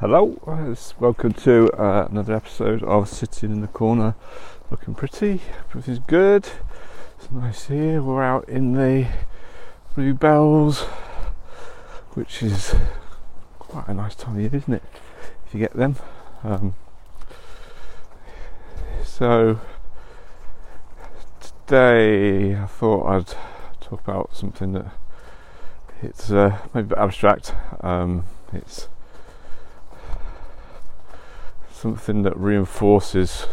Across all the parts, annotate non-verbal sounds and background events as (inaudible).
Hello, welcome to uh, another episode of Sitting in the Corner Looking Pretty. Everything's good, it's nice here. We're out in the bluebells, which is quite a nice time of year, isn't it? If you get them. Um, so, today I thought I'd talk about something that it's uh, maybe a bit abstract. Um, it's something that reinforces,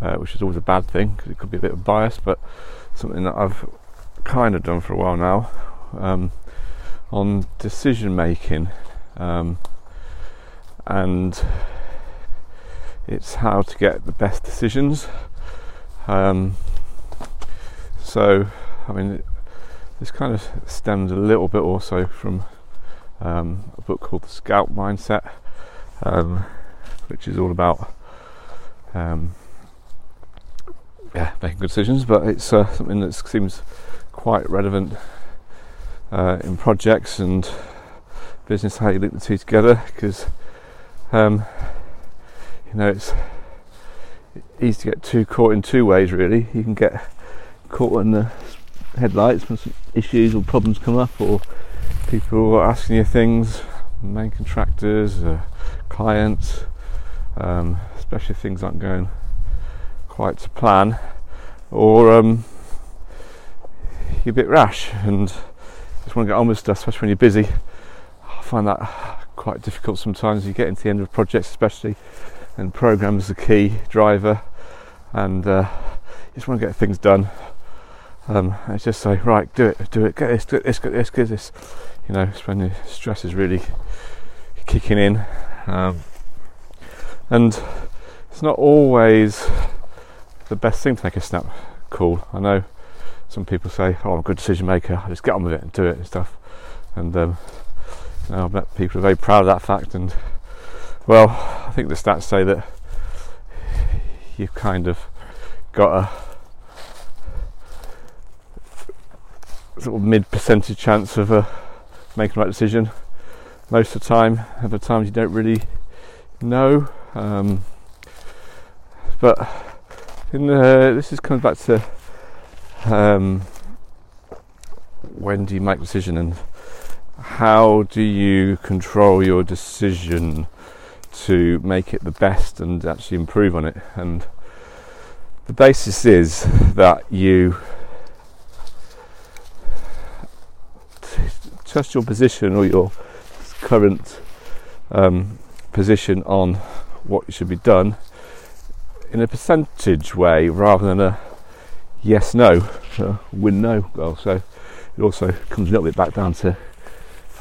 uh, which is always a bad thing because it could be a bit of bias, but something that I've kind of done for a while now um, on decision making, um, and it's how to get the best decisions. Um, so, I mean, this kind of stems a little bit also from um, a book called The Scout Mindset. Um, which is all about um, yeah making good decisions. But it's uh, something that seems quite relevant uh, in projects and business how you link the two together because um, you know it's easy to get too caught in two ways really you can get caught in the headlights when some issues or problems come up or people are asking you things main contractors uh, clients um, especially if things aren't going quite to plan, or um, you're a bit rash and just want to get on with stuff, especially when you're busy. I find that quite difficult sometimes. You get into the end of projects, especially, and programs are the key driver, and uh, you just want to get things done. Um, it's just say, right, do it, do it, get this, get this, get this, get this. You know, it's when the stress is really kicking in. Um, and it's not always the best thing to make a snap call. I know some people say, "Oh, I'm a good decision maker. I just get on with it and do it and stuff." And um, you know, I bet people are very proud of that fact. And well, I think the stats say that you've kind of got a sort of mid percentage chance of uh, making the right decision most of the time. Other times you don't really know um, but in the, this is coming back to um, when do you make a decision and how do you control your decision to make it the best and actually improve on it? And the basis is that you trust your position or your current um, position on what should be done in a percentage way rather than a yes no win no goal. So it also comes a little bit back down to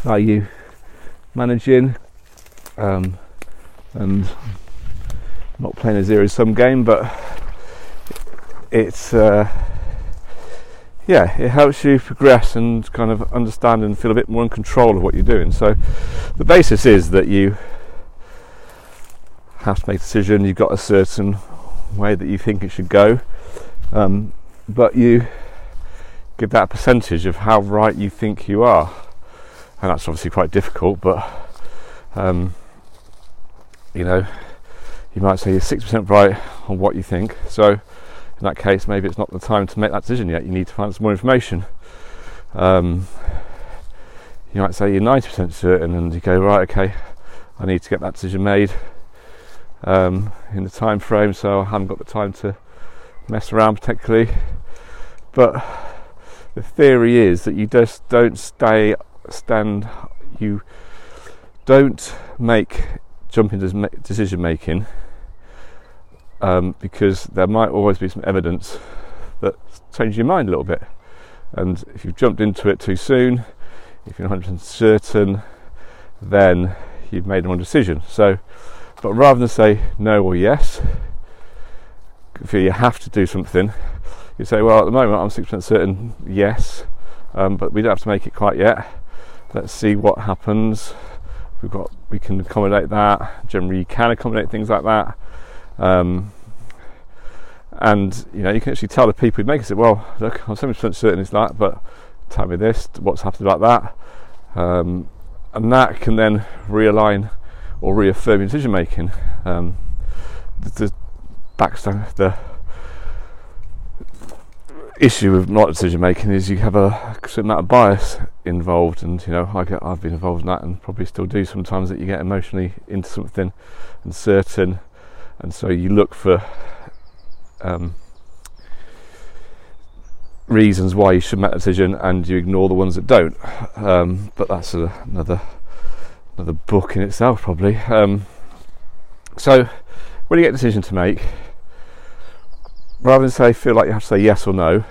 how you managing um, and not playing a zero sum game, but it's uh, yeah, it helps you progress and kind of understand and feel a bit more in control of what you're doing. So the basis is that you have to make a decision. You've got a certain way that you think it should go, um, but you give that percentage of how right you think you are, and that's obviously quite difficult. But um, you know, you might say you're six percent right on what you think. So in that case, maybe it's not the time to make that decision yet. You need to find some more information. Um, you might say you're 90% certain, and you go right, okay, I need to get that decision made um, in the time frame, so I haven't got the time to mess around particularly. But the theory is that you just don't stay stand you don't make jumping decision making um, because there might always be some evidence that changes your mind a little bit. And if you've jumped into it too soon, if you're 100% certain, then you've made the wrong decision. So but rather than say no or yes, if you have to do something, you say, well, at the moment I'm 6% certain yes, um, but we don't have to make it quite yet. Let's see what happens. We've got, we can accommodate that. Generally, you can accommodate things like that. Um, and you know, you can actually tell the people who make it, say, well, look, I'm 70% certain it's that, but tell me this, what's happened about that. Um, and that can then realign or reaffirming decision making. Um, the, the the issue with not decision making is you have a certain amount of bias involved, and you know I get I've been involved in that, and probably still do sometimes. That you get emotionally into something uncertain, and so you look for um, reasons why you should make a decision, and you ignore the ones that don't. Um, but that's a, another another book in itself, probably. Um, so when you get a decision to make rather than say feel like you have to say yes or no,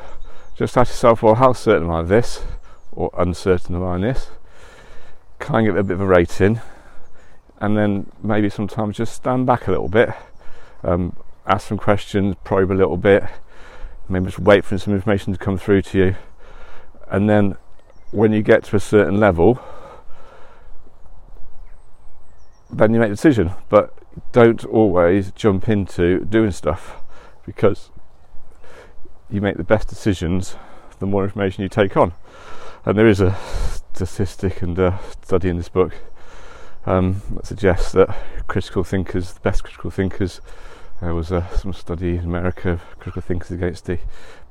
just ask yourself, well, how certain am I of this, or uncertain am I this? Kind of give it a bit of a rating, and then maybe sometimes just stand back a little bit, um, ask some questions, probe a little bit, maybe just wait for some information to come through to you, and then when you get to a certain level, then you make a decision. But don't always jump into doing stuff because you make the best decisions the more information you take on. And there is a statistic and a study in this book um, that suggests that critical thinkers, the best critical thinkers, there was some study in America of critical thinkers against the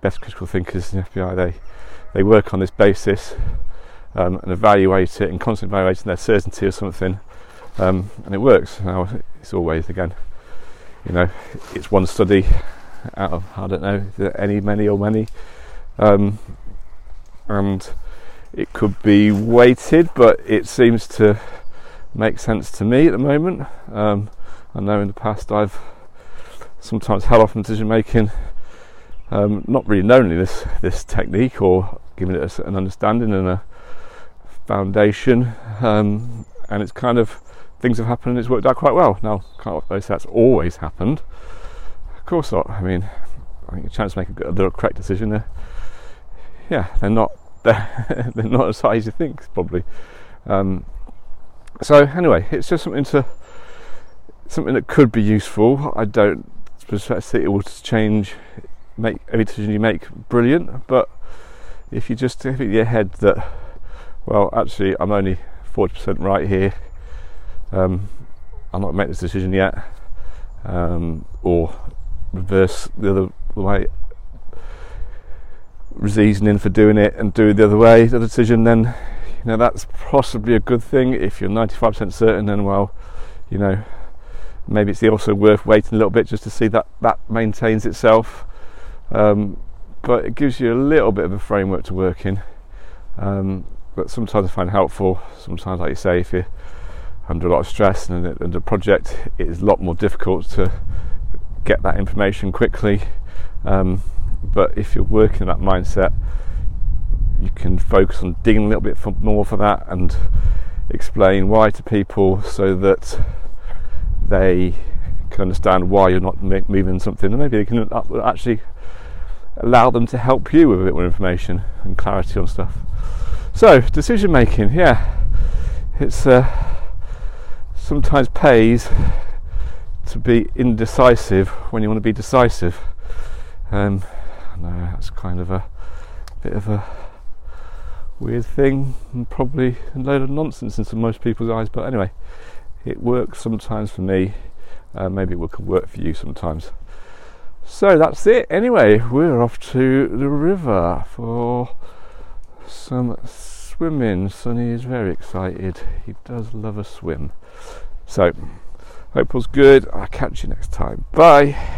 best critical thinkers in the FBI. They they work on this basis um, and evaluate it and constantly evaluating their certainty of something, um, and it works. Now it's always again, you know, it's one study out of I don't know any, many or many, um, and it could be weighted, but it seems to make sense to me at the moment. Um, I know in the past I've sometimes held off on decision making, um, not really knowing this this technique or giving it a, an understanding and a foundation, um, and it's kind of things have happened and it's worked out quite well. Now, can't say that's always happened, Of course not. I mean, I think a chance to make a, the correct decision. There, yeah, they're not they're, (laughs) they're not as high as you think probably. Um, so anyway, it's just something to something that could be useful. I don't suspect it will change make every decision you make brilliant, but if you just have in your head that well, actually, I'm only forty percent right here. Um, I'm not making this decision yet, um, or reverse the other way. Reasoning for doing it and do it the other way the decision then you know that's possibly a good thing. If you're 95% certain then well you know maybe it's also worth waiting a little bit just to see that that maintains itself. Um, but it gives you a little bit of a framework to work in. Um, but sometimes I find helpful. Sometimes like you say if you're under a lot of stress and, under project it is a lot more difficult to get that information quickly. Um, but if you're working in that mindset, you can focus on digging a little bit for, more for that and explain why to people so that they can understand why you're not moving something, and maybe they can actually allow them to help you with a bit more information and clarity on stuff. So, decision making, yeah, it's uh, sometimes pays to be indecisive when you want to be decisive. Um, know that's kind of a bit of a weird thing and probably a load of nonsense in most people's eyes, but anyway, it works sometimes for me. Uh, maybe it can work for you sometimes. So that's it. Anyway, we're off to the river for some swimming. Sonny is very excited. He does love a swim. So Hope was good. I'll catch you next time. Bye.